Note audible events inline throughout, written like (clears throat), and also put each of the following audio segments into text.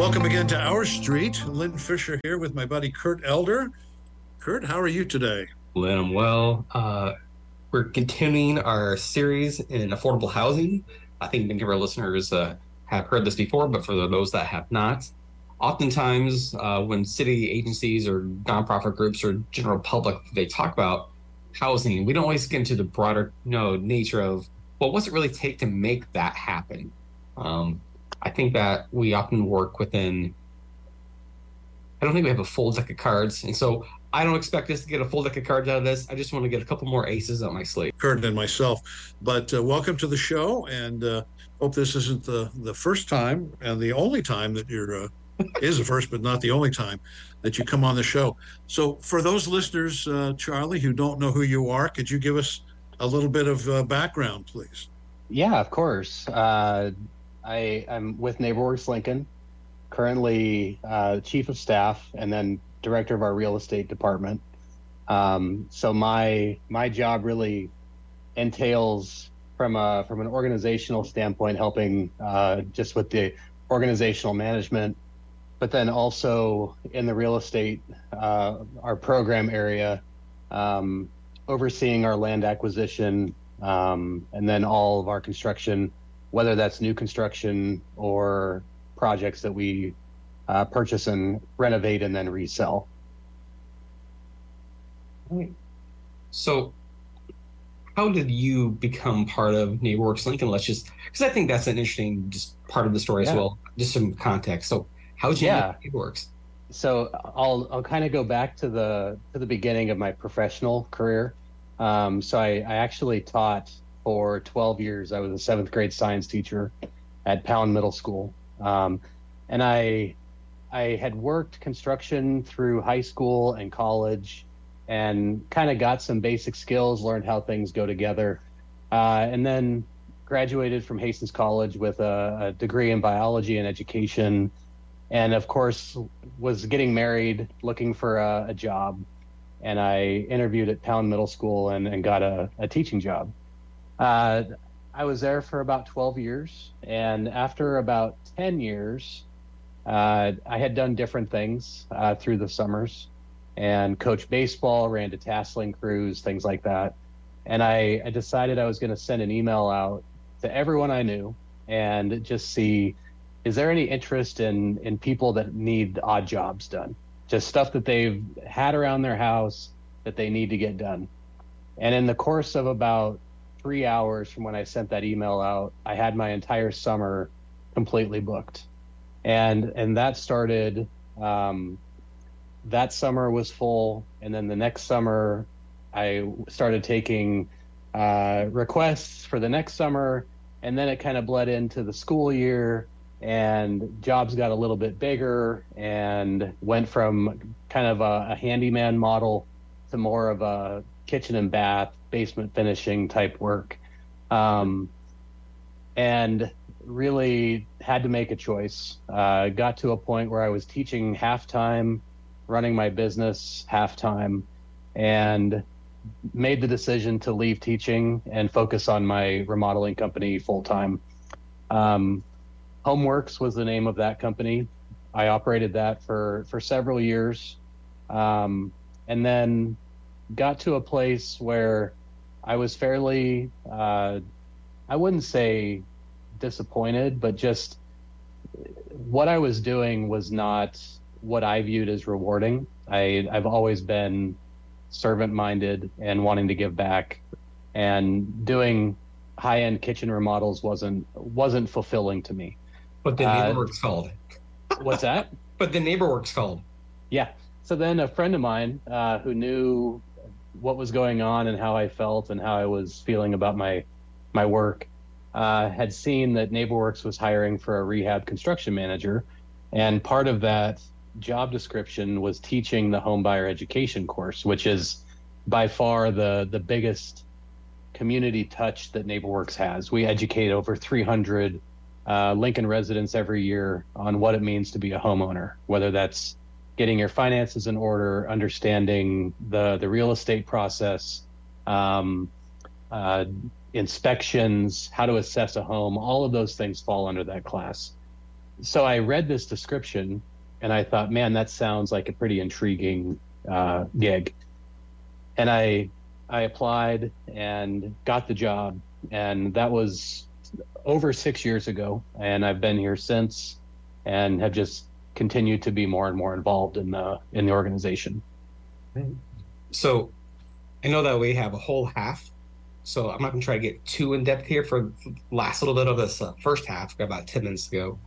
welcome again to Our Street. Lynn Fisher here with my buddy Kurt Elder. Kurt, how are you today? Lynn, I'm well. Uh, we're continuing our series in affordable housing. I think many of our listeners uh, have heard this before, but for those that have not, oftentimes uh, when city agencies or nonprofit groups or general public they talk about housing, we don't always get into the broader you know, nature of well, what's it really take to make that happen? Um, I think that we often work within. I don't think we have a full deck of cards, and so I don't expect us to get a full deck of cards out of this. I just want to get a couple more aces up my sleeve. Kurt and myself, but uh, welcome to the show, and uh, hope this isn't the the first time and the only time that you're. Uh, is the first, but not the only time that you come on the show. So, for those listeners, uh, Charlie, who don't know who you are, could you give us a little bit of uh, background, please? Yeah, of course. I, I'm with NeighborWorks Lincoln, currently uh, chief of staff and then director of our real estate department. Um, so my my job really entails from a from an organizational standpoint, helping uh, just with the organizational management, but then also in the real estate, uh, our program area, um, overseeing our land acquisition, um, and then all of our construction whether that's new construction or projects that we uh, purchase and renovate and then resell. So, how did you become part of NeighborWorks Lincoln? Let's just because I think that's an interesting just part of the story yeah. as well. Just some context. So, how did you yeah. NeighborWorks? So I'll I'll kind of go back to the to the beginning of my professional career. Um, so I, I actually taught for 12 years. I was a seventh grade science teacher at Pound Middle School. Um, and I, I had worked construction through high school and college and kind of got some basic skills, learned how things go together. Uh, and then graduated from Hastings College with a, a degree in biology and education. And of course, was getting married, looking for a, a job. And I interviewed at Pound Middle School and, and got a, a teaching job. Uh, I was there for about 12 years. And after about 10 years, uh, I had done different things uh, through the summers and coached baseball, ran detasseling crews, things like that. And I, I decided I was going to send an email out to everyone I knew and just see is there any interest in in people that need odd jobs done just stuff that they've had around their house that they need to get done and in the course of about three hours from when I sent that email out, I had my entire summer completely booked, and and that started. Um, that summer was full, and then the next summer, I started taking uh, requests for the next summer, and then it kind of bled into the school year, and jobs got a little bit bigger, and went from kind of a, a handyman model to more of a kitchen and bath, basement finishing type work. Um, and really had to make a choice. Uh, got to a point where I was teaching half time, running my business half time, and made the decision to leave teaching and focus on my remodeling company full time. Um, Homeworks was the name of that company. I operated that for for several years, um, and then got to a place where I was fairly, uh, I wouldn't say disappointed, but just what I was doing was not what I viewed as rewarding. I, I've always been servant minded and wanting to give back, and doing high end kitchen remodels wasn't wasn't fulfilling to me. But the NeighborWorks uh, called. What's that? (laughs) but the neighbor works called. Yeah. So then a friend of mine uh, who knew what was going on and how I felt and how I was feeling about my my work. Uh, had seen that NeighborWorks was hiring for a rehab construction manager, and part of that job description was teaching the homebuyer education course, which is by far the the biggest community touch that NeighborWorks has. We educate over 300 uh, Lincoln residents every year on what it means to be a homeowner, whether that's getting your finances in order, understanding the the real estate process, um, uh, inspections, how to assess a home. All of those things fall under that class. so I read this description and I thought, man, that sounds like a pretty intriguing uh, gig. And I I applied and got the job, and that was over six years ago. And I've been here since, and have just continued to be more and more involved in the in the organization. So, I know that we have a whole half. So I'm not going to try to get too in depth here for last little bit of this uh, first half, about ten minutes ago.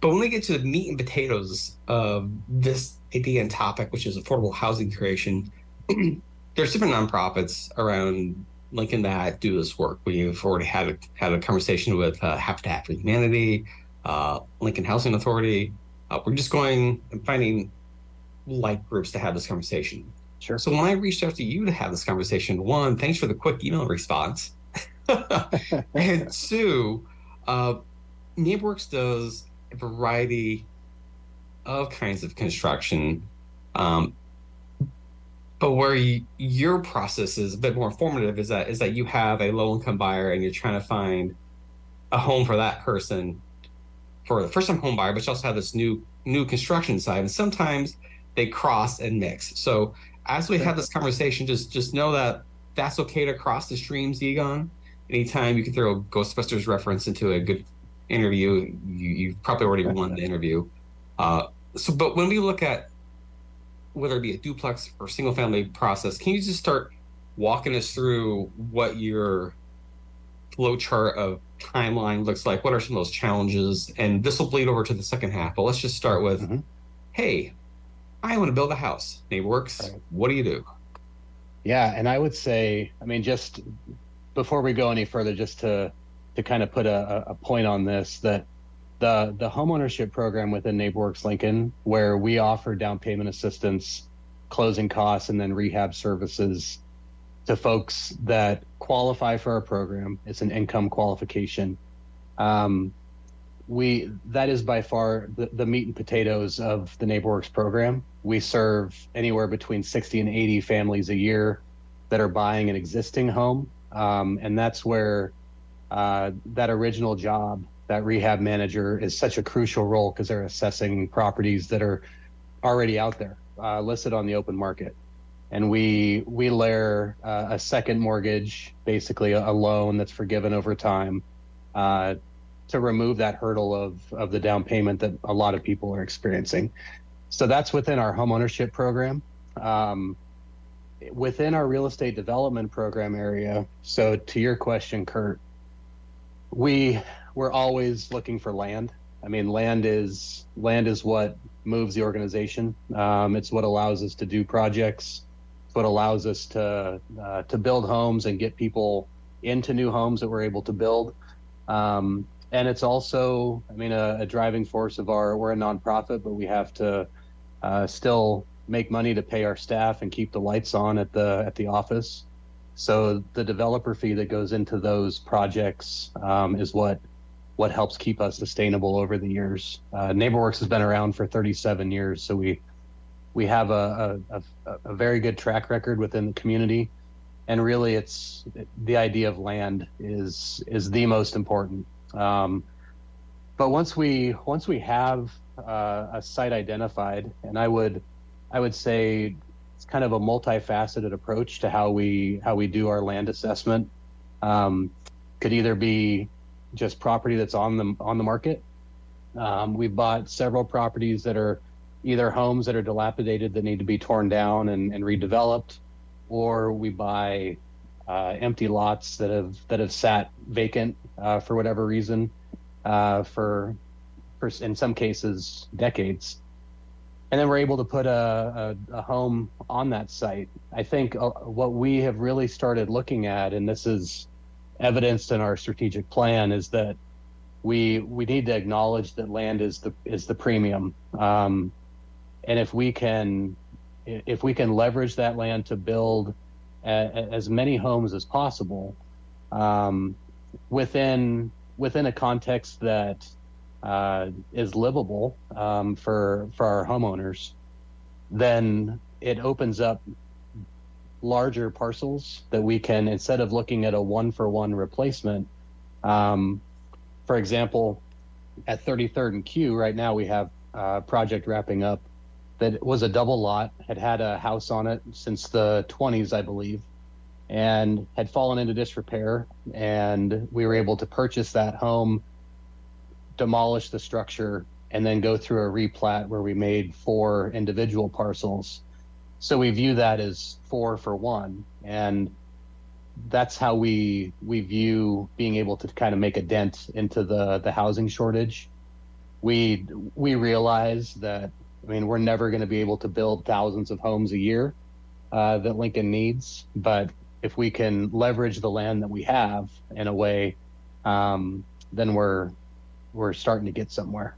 But when we get to the meat and potatoes of this idea and topic, which is affordable housing creation, (clears throat) there's different nonprofits around Lincoln that do this work. We've already had a, had a conversation with uh, Habitat for Humanity, uh, Lincoln Housing Authority. Uh, we're just going and finding like groups to have this conversation. Sure. So when I reached out to you to have this conversation, one, thanks for the quick email response, (laughs) and two, uh, NeighborWorks does a variety of kinds of construction. Um, but where you, your process is a bit more informative is that is that you have a low income buyer and you're trying to find a home for that person for the first time home buyer, but you also have this new new construction side, and sometimes they cross and mix. So as we have this conversation, just just know that that's okay to cross the streams, Egon. Anytime you can throw a Ghostbusters reference into a good interview, you, you've probably already won the interview. Uh, so, but when we look at whether it be a duplex or single family process, can you just start walking us through what your flow chart of timeline looks like? What are some of those challenges? And this will bleed over to the second half, but let's just start with mm-hmm. hey, I want to build a house. NeighborWorks. Right. What do you do? Yeah, and I would say, I mean, just before we go any further, just to to kind of put a, a point on this, that the the homeownership program within NeighborWorks Lincoln, where we offer down payment assistance, closing costs, and then rehab services to folks that qualify for our program. It's an income qualification. Um, we that is by far the, the meat and potatoes of the NeighborWorks program. We serve anywhere between 60 and 80 families a year that are buying an existing home, um, and that's where uh, that original job, that rehab manager, is such a crucial role because they're assessing properties that are already out there, uh, listed on the open market, and we we layer uh, a second mortgage, basically a, a, loan that's forgiven over time, uh, to remove that hurdle of of the down payment that a lot of people are experiencing. So that's within our homeownership program. Um, within our real estate development program area. So to your question, Kurt, we we're always looking for land. I mean, land is land is what moves the organization. Um, it's what allows us to do projects. What allows us to uh, to build homes and get people into new homes that we're able to build. Um, and it's also, I mean, a, a, driving force of our. We're a nonprofit, but we have to uh, still make money to pay our staff and keep the lights on at the at the office. So the developer fee that goes into those projects um, is what what helps keep us sustainable over the years. Uh, NeighborWorks has been around for 37 years, so we we have a, a, a, a very good track record within the community, and really, it's the idea of land is is the most important. Um, but once we once we have uh, a site identified, and I would I would say it's kind of a multifaceted approach to how we how we do our land assessment. Um, could either be just property that's on the on the market. Um, we've bought several properties that are either homes that are dilapidated that need to be torn down and, and redeveloped, or we buy uh, empty lots that have that have sat vacant uh, for whatever reason uh, for for in some cases decades and then we're able to put a, a, a home on that site. I think uh, what we have really started looking at, and this is evidenced in our strategic plan, is that we we need to acknowledge that land is the is the premium, um, and if we can if we can leverage that land to build a, as many homes as possible um, within within a context that uh, is livable um, for for our homeowners, then it opens up larger parcels that we can instead of looking at a one for one replacement. Um, for example, at 33rd and Q, right now we have a project wrapping up that was a double lot, had had a house on it since the 20s, I believe, and had fallen into disrepair. And we were able to purchase that home, demolish the structure, and then go through a replat where we made four individual parcels. So we view that as four for one. And that's how we we view being able to kind of make a dent into the the housing shortage. We we realize that I mean we're never going to be able to build thousands of homes a year uh, that Lincoln needs, but if we can leverage the land that we have in a way, um, then we're we're starting to get somewhere.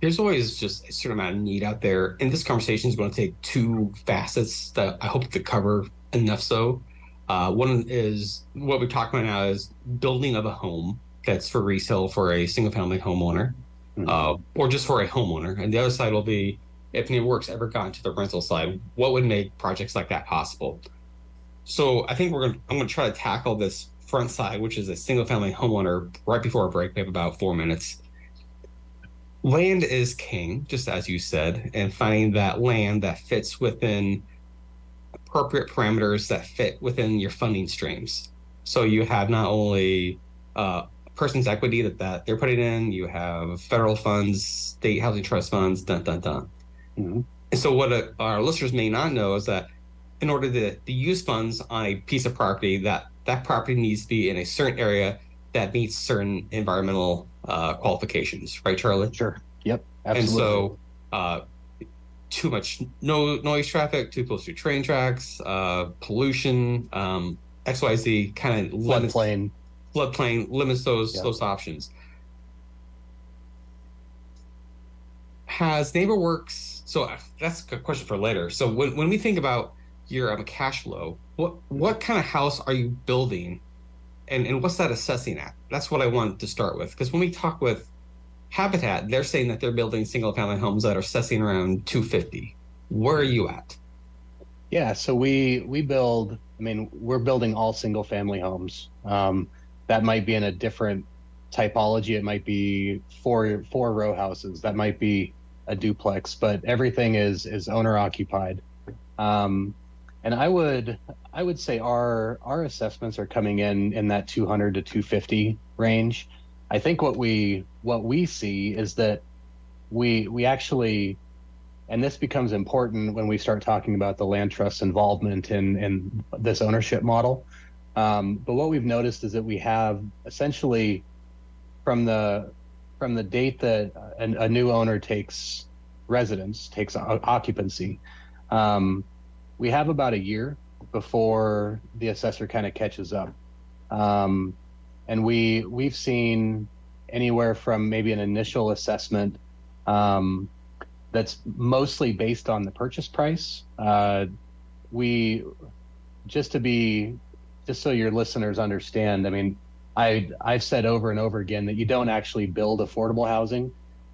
There's always just a certain amount of need out there, and this conversation is going to take two facets that I hope to cover enough so. Uh, one is what we're talking about now is building of a home that's for resale for a single family homeowner mm-hmm. uh, or just for a homeowner. And the other side will be if NeighborWorks ever got into the rental side, what would make projects like that possible? So I think we're going I'm going to try to tackle this front side, which is a single family homeowner right before a break. We have about four minutes. Land is king, just as you said, and finding that land that fits within appropriate parameters that fit within your funding streams. So you have not only uh, person's equity that, that they're putting in, you have federal funds, state housing trust funds, dun dun dun. Mm-hmm. And so what a, uh, our listeners may not know is that in order to, to use funds on a piece of property, that that property needs to be in a certain area that meets certain environmental uh, qualifications, right, Charlie? Sure. Yep. Absolutely. And so uh, too much no noise traffic, too close to train tracks, uh, pollution, um, XYZ kind of floodplain. Floodplain limits those yep. those options. Has NeighborWorks? So uh, that's a question for later. So when, when we think about your um, cash flow, what what kind of house are you building, and and what's that assessing at? That's what I want to start with because when we talk with Habitat, they're saying that they're building single family homes that are assessing around 250. Where are you at? Yeah, so we we build. I mean, we're building all single family homes. Um, that might be in a different typology. It might be four four row houses. That might be a duplex, but everything is is owner occupied. Um, and I would I would say our our assessments are coming in in that 200 to 250 range. I think what we what we see is that we we actually and this becomes important when we start talking about the land trust's involvement in in this ownership model. Um, but what we've noticed is that we have essentially from the from the date that a, a new owner takes residence, takes occupancy, um, we have about a year before the assessor kind of catches up. Um, and we we've seen anywhere from maybe an initial assessment um, that's mostly based on the purchase price. Uh, we just to be just so your listeners understand. I mean, I I've said over and over again that you don't actually build affordable housing.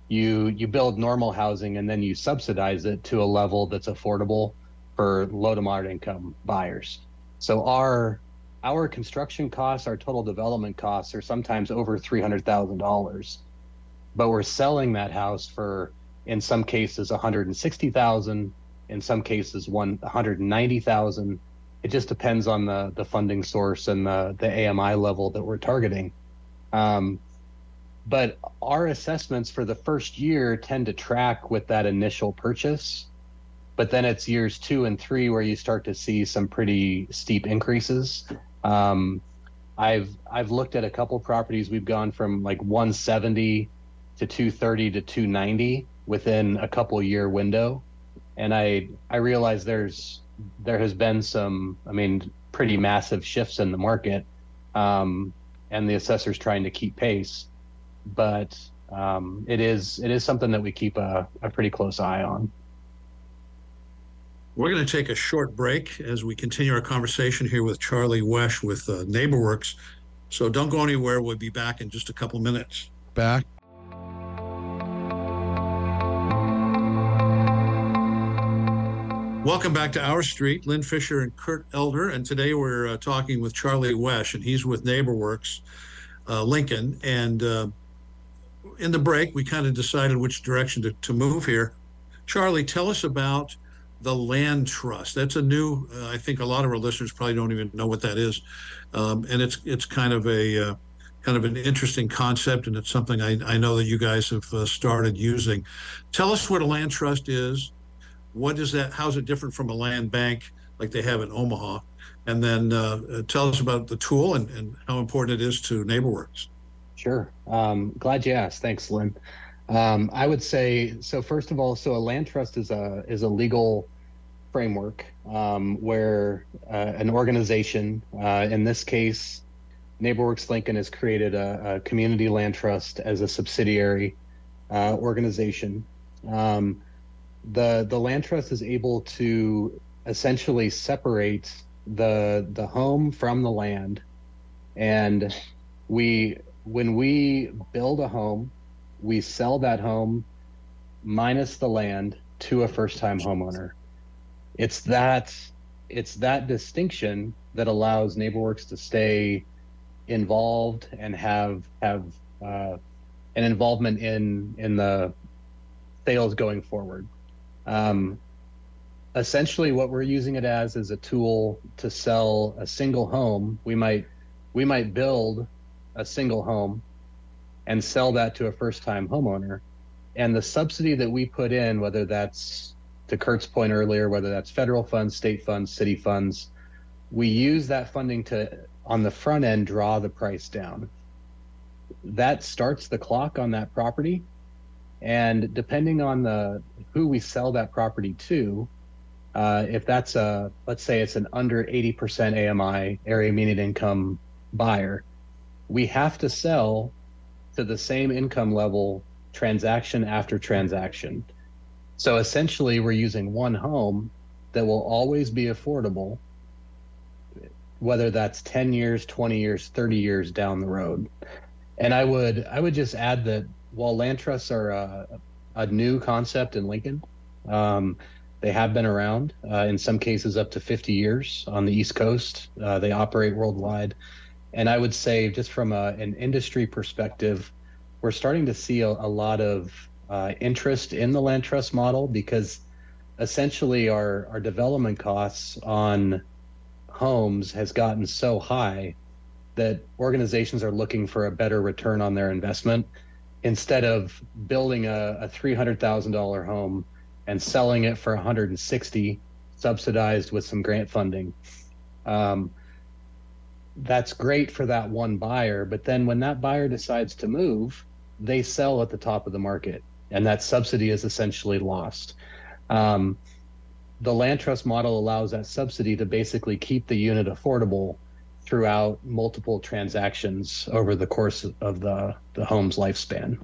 You you build normal housing and then you subsidize it to a level that's affordable for low to moderate income buyers. So our our construction costs, our total development costs are sometimes over $300,000. But we're selling that house for, in some cases, 160,000, in some cases, 190,000. It just depends on the, the funding source and the, the AMI level that we're targeting. Um, but our assessments for the first year tend to track with that initial purchase but then it's years two and three where you start to see some pretty steep increases um, I've I've looked at a couple properties. We've gone from like 170 to 230 to 290 within a couple year window, and I I realize there's there has been some I mean pretty massive shifts in the market, um, and the assessor's trying to keep pace, but um, it is it is something that we keep a, a pretty close eye on. We're going to take a short break as we continue our conversation here with Charlie Wesh with uh, NeighborWorks. So don't go anywhere. We'll be back in just a couple minutes. Back. Welcome back to Our Street, Lynn Fisher and Kurt Elder. And today we're uh, talking with Charlie Wesh, and he's with NeighborWorks. uh, Lincoln. And uh, in the break, we kind of decided which direction to, to move here. Charlie, tell us about the land trust. That's a new. Uh, I think a lot of our listeners probably don't even know what that is, um, and it's it's kind of a uh, kind of an interesting concept, and it's something I, I know that you guys have uh, started using. Tell us what a land trust is. What is that? How's it different from a land bank like they have in Omaha? And then uh, tell us about the tool and, and how important it is to NeighborWorks. Sure. Um, glad you asked. Thanks, Lynn. Um, I would say so. First of all, so a land trust is a is a legal framework um, where uh, an organization, uh, in this case, NeighborWorks Lincoln, has created a, a community land trust as a subsidiary uh, organization. Um, the the land trust is able to essentially separate the the home from the land, and we when we build a home we sell that home minus the land to a first time homeowner. It's that it's that distinction that allows NeighborWorks to stay involved and have have uh, an involvement in in the sales going forward. Um, essentially, what we're using it as is a tool to sell a single home. We might we might build a single home and sell that to a first time homeowner. And the subsidy that we put in, whether that's to Kurt's point earlier, whether that's federal funds, state funds, city funds, we use that funding to, on the front end, draw the price down. That starts the clock on that property. And depending on the who we sell that property to, uh, if that's a let's say it's an under 80% AMI area median income buyer, we have to sell to the same income level transaction after transaction. So essentially, we're using one home that will always be affordable, whether that's 10 years, 20 years, 30 years down the road. And I would I would just add that while land trusts are a, a new concept in Lincoln, um, they have been around uh, in some cases up to 50 years on the East Coast. Uh, they operate worldwide. And I would say, just from a, an industry perspective, we're starting to see a, a lot of uh, interest in the land trust model because essentially our, our development costs on homes has gotten so high that organizations are looking for a better return on their investment instead of building a, a $300,000 home and selling it for 160 subsidized with some grant funding. Um, that's great for that one buyer. But then when that buyer decides to move, they sell at the top of the market, and that subsidy is essentially lost. Um, the land trust model allows that subsidy to basically keep the unit affordable throughout multiple transactions over the course of the, the home's lifespan.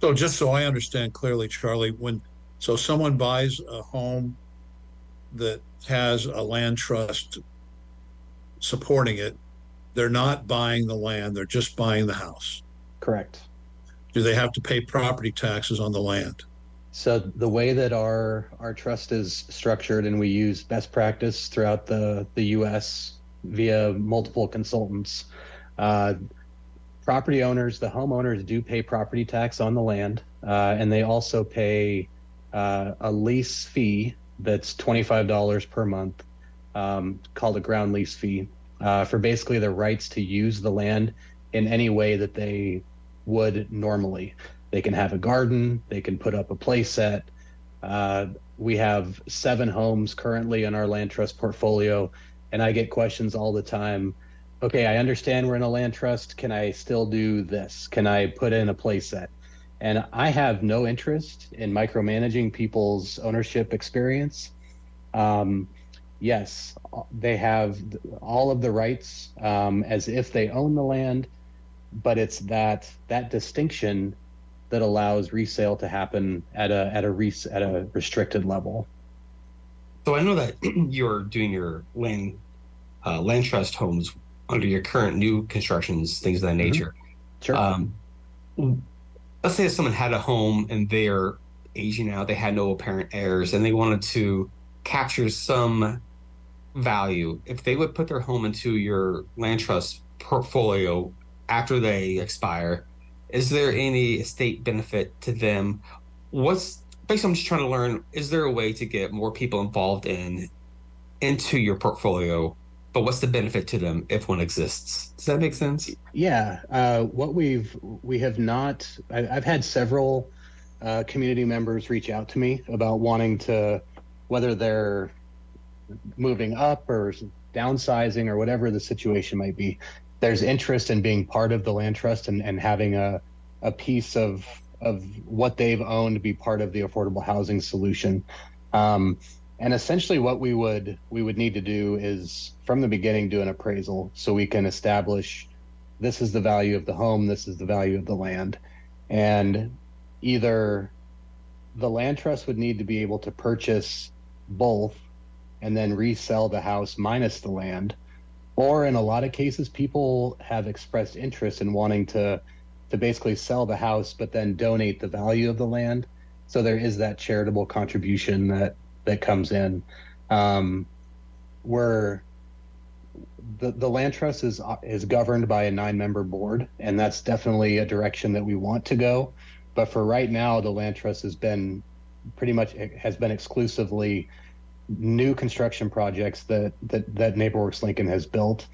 So, just so I understand clearly, Charlie, when so someone buys a home that has a land trust supporting it, they're not buying the land, they're just buying the house. Correct. Do they have to pay property taxes on the land? So the way that our our trust is structured and we use best practice throughout the the US via multiple consultants, uh, property owners, the homeowners do pay property tax on the land, uh, and they also pay uh, a lease fee that's $25 per month um, called a ground lease fee uh, for basically the rights to use the land in any way that they would normally. They can have a garden, they can put up a play set. Uh, we have seven homes currently in our land trust portfolio, and I get questions all the time. Okay, I understand we're in a land trust. Can I still do this? Can I put in a play set? And I have no interest in micromanaging people's ownership experience. Um, yes, they have all of the rights um, as if they own the land, but it's that that distinction that allows resale to happen at a at a res- at a restricted level. So I know that (clears throat) you're doing your land uh, land trust homes under your current new constructions, things of that mm-hmm. nature. Mm-hmm. Sure. Um, let's say if someone had a home and they're aging out, they had no apparent heirs, and they wanted to capture some value if they would put their home into your land trust portfolio after they expire, is there any estate benefit to them? What's basically I'm just trying to learn, is there a way to get more people involved in into your portfolio? But what's the benefit to them if one exists? Does that make sense? Yeah. Uh, what we've we have not. I, have had several uh, community members reach out to me about wanting to, whether they're moving up or downsizing or whatever the situation might be. There's interest in being part of the land trust and, and having a a piece of of what they've owned be part of the affordable housing solution. Um, and essentially, what we would we would need to do is from the beginning do an appraisal so we can establish this is the value of the home, this is the value of the land, and either the land trust would need to be able to purchase both and then resell the house minus the land or in a lot of cases people have expressed interest in wanting to to basically sell the house but then donate the value of the land. So there is that charitable contribution that that comes in. Um, where the, the land trust is is governed by a nine member board and that's definitely a direction that we want to go. But for right now the land trust has been pretty much has been exclusively new construction projects that that that NeighborWorks Lincoln has built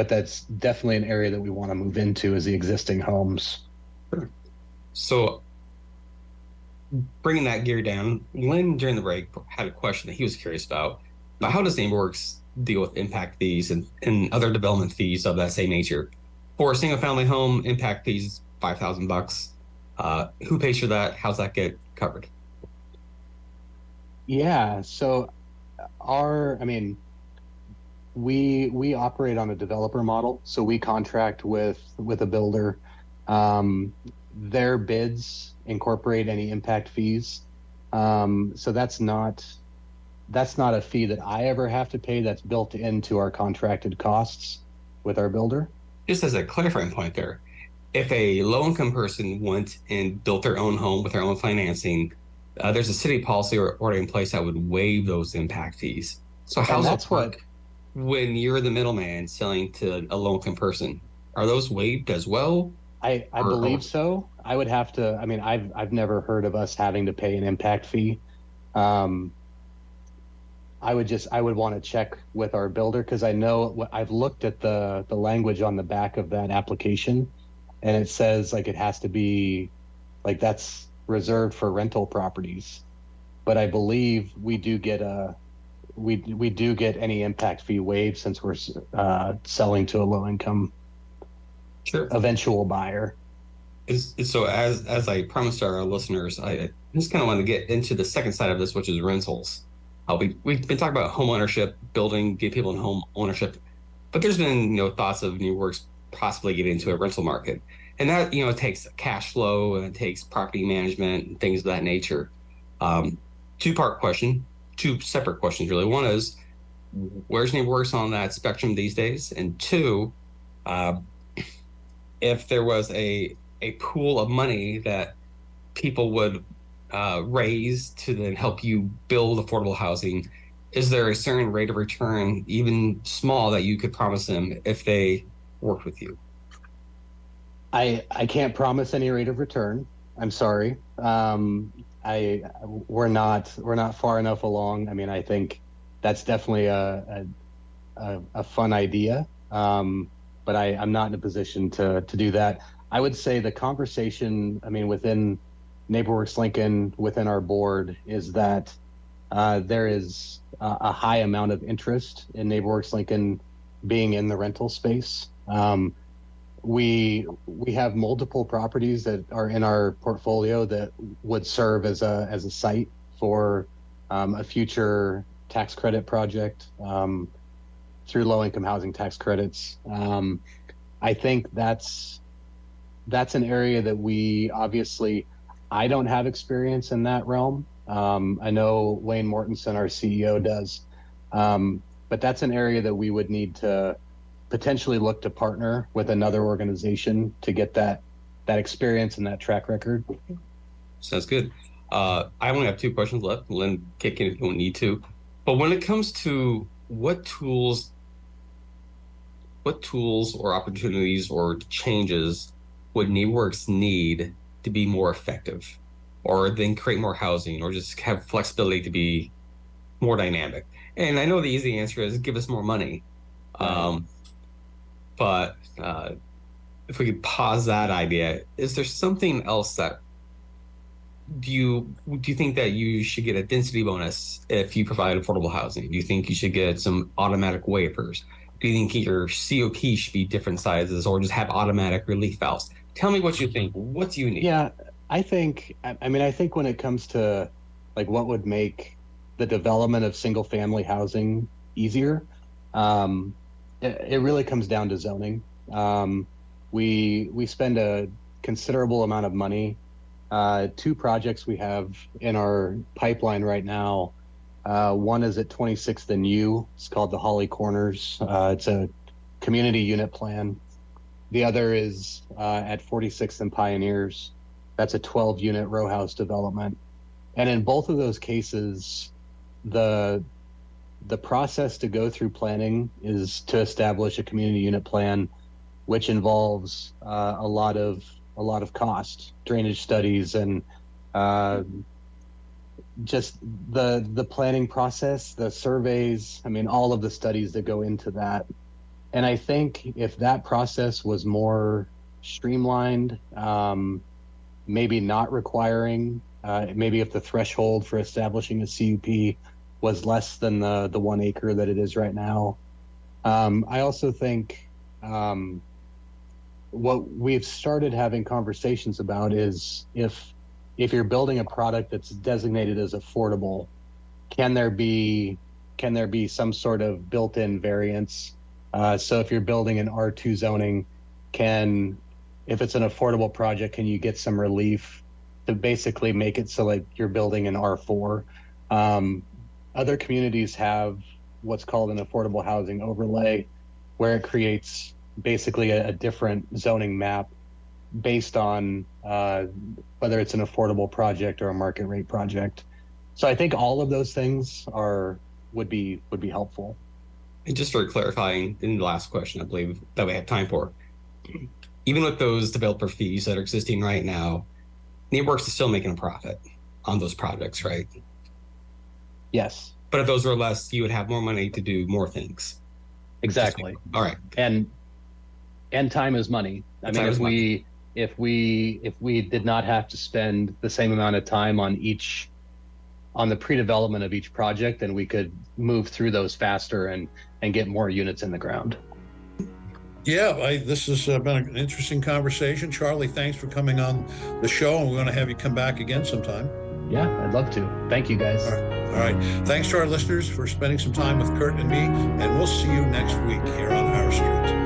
but that's definitely an area that we want to move into is the existing homes. So, bringing that gear down, Lynn during the break had a question that he was curious about. But how does NeighborWorks deal with impact fees and, and other development fees of that same nature? For a single family home, impact fees five thousand bucks. Uh, who pays for that? How's that get covered? Yeah, so our, I mean, we we operate on a developer model, so we contract with with a builder. Um, their bids incorporate any impact fees, um, so that's not that's not a fee that I ever have to pay. That's built into our contracted costs with our builder. Just as a clarifying point there, if a low income person went and built their own home with their own financing, uh, there's a city policy or order in place that would waive those impact fees. So how's that's that work? When you're the middleman selling to a low income person? Are those waived as well? I, I or, believe so. I would have to. I mean, I've I've never heard of us having to pay an impact fee. Um, I would just I would want to check with our builder because I know I've looked at the the language on the back of that application, and it says like it has to be like that's reserved for rental properties. But I believe we do get a we we do get any impact fee waived since we're uh, selling to a low income sure. eventual buyer. Is, so as as I promised our listeners, I just kind of want to get into the second side of this, which is rentals. Uh, we we've been talking about home ownership, building, get people in home ownership, but there's been you know thoughts of NeighborWorks possibly getting into a rental market, and that you know it takes cash flow and it takes property management and things of that nature. Um, two part question: two separate questions really. One is where's NeighborWorks on that spectrum these days, and two, uh, if there was a a pool of money that people would uh, raise to then help you build affordable housing, is there a certain rate of return, even small, that you could promise them if they worked with you? I I can't promise any rate of return. I'm sorry. Um, I we're not we're not far enough along. I mean, I think that's definitely a a, a, fun idea, um, but I, I'm not in a position to to do that. I would say the conversation. I mean, within NeighborWorks Lincoln, within our board, is that uh, there is a, a, high amount of interest in NeighborWorks Lincoln being in the rental space. Um, we we have multiple properties that are in our portfolio that would serve as a as a site for um, a future tax credit project um, through low income housing tax credits. Um, I think that's that's an area that we obviously I don't have experience in that realm. Um, I know Wayne Mortensen, our CEO, does, um, but that's an area that we would need to potentially look to partner with another organization to get that that experience and that track record. Sounds good. Uh, I only have two questions left. Lynn, kick in if you don't need to. But when it comes to what tools, what tools or opportunities or changes would NeighborWorks need to be more effective, or then create more housing, or just have flexibility to be more dynamic? And I know the easy answer is give us more money. Um, but uh, if we could pause that idea, is there something else that do you do you think that you should get a density bonus if you provide affordable housing? Do you think you should get some automatic waivers? Do you think your COP should be different sizes or just have automatic relief valves? Tell me what you think. What do you need? Yeah, I think. I mean, I think when it comes to like what would make the development of single family housing easier, um, it, really comes down to zoning. Um, we we spend a considerable amount of money uh, two projects we have in our pipeline right now. Uh, one is at 26th and U. It's called the Holly Corners. Uh, it's a community unit plan. The other is uh, at 46th and Pioneers. That's a 12 unit row house development. And in both of those cases, the the process to go through planning is to establish a community unit plan, which involves uh, a lot of a lot of cost, drainage studies, and uh, just the the planning process, the surveys. I mean, all of the studies that go into that. And I think if that process was more streamlined, um, maybe not requiring, uh, maybe if the threshold for establishing a CUP was less than the the one acre that it is right now. Um, I also think um, what we've started having conversations about is if if you're building a product that's designated as affordable, can there be can there be some sort of built-in variance? Uh, so if you're building an R2 zoning, can if it's an affordable project, can you get some relief to basically make it so like you're building an R4? Um, other communities have what's called an affordable housing overlay, where it creates basically a, a different zoning map based on uh, whether it's an affordable project or a market rate project. So I think all of those things are would be would be helpful. And just for clarifying in the last question, I believe that we have time for, even with those developer fees that are existing right now, NeighborWorks is still making a profit on those projects, right? Yes. But if those were less, you would have more money to do more things. Exactly. All right. And and time is money. I mean, if we money. if we if we did not have to spend the same amount of time on each on the pre-development of each project, then we could move through those faster and and get more units in the ground. Yeah, I, this has uh, been an interesting conversation. Charlie, thanks for coming on the show, and we're going to have you come back again sometime. Yeah, I'd love to. Thank you, guys. All right. All right. Thanks to our listeners for spending some time with Kurt and me, and we'll see you next week here on Our Street.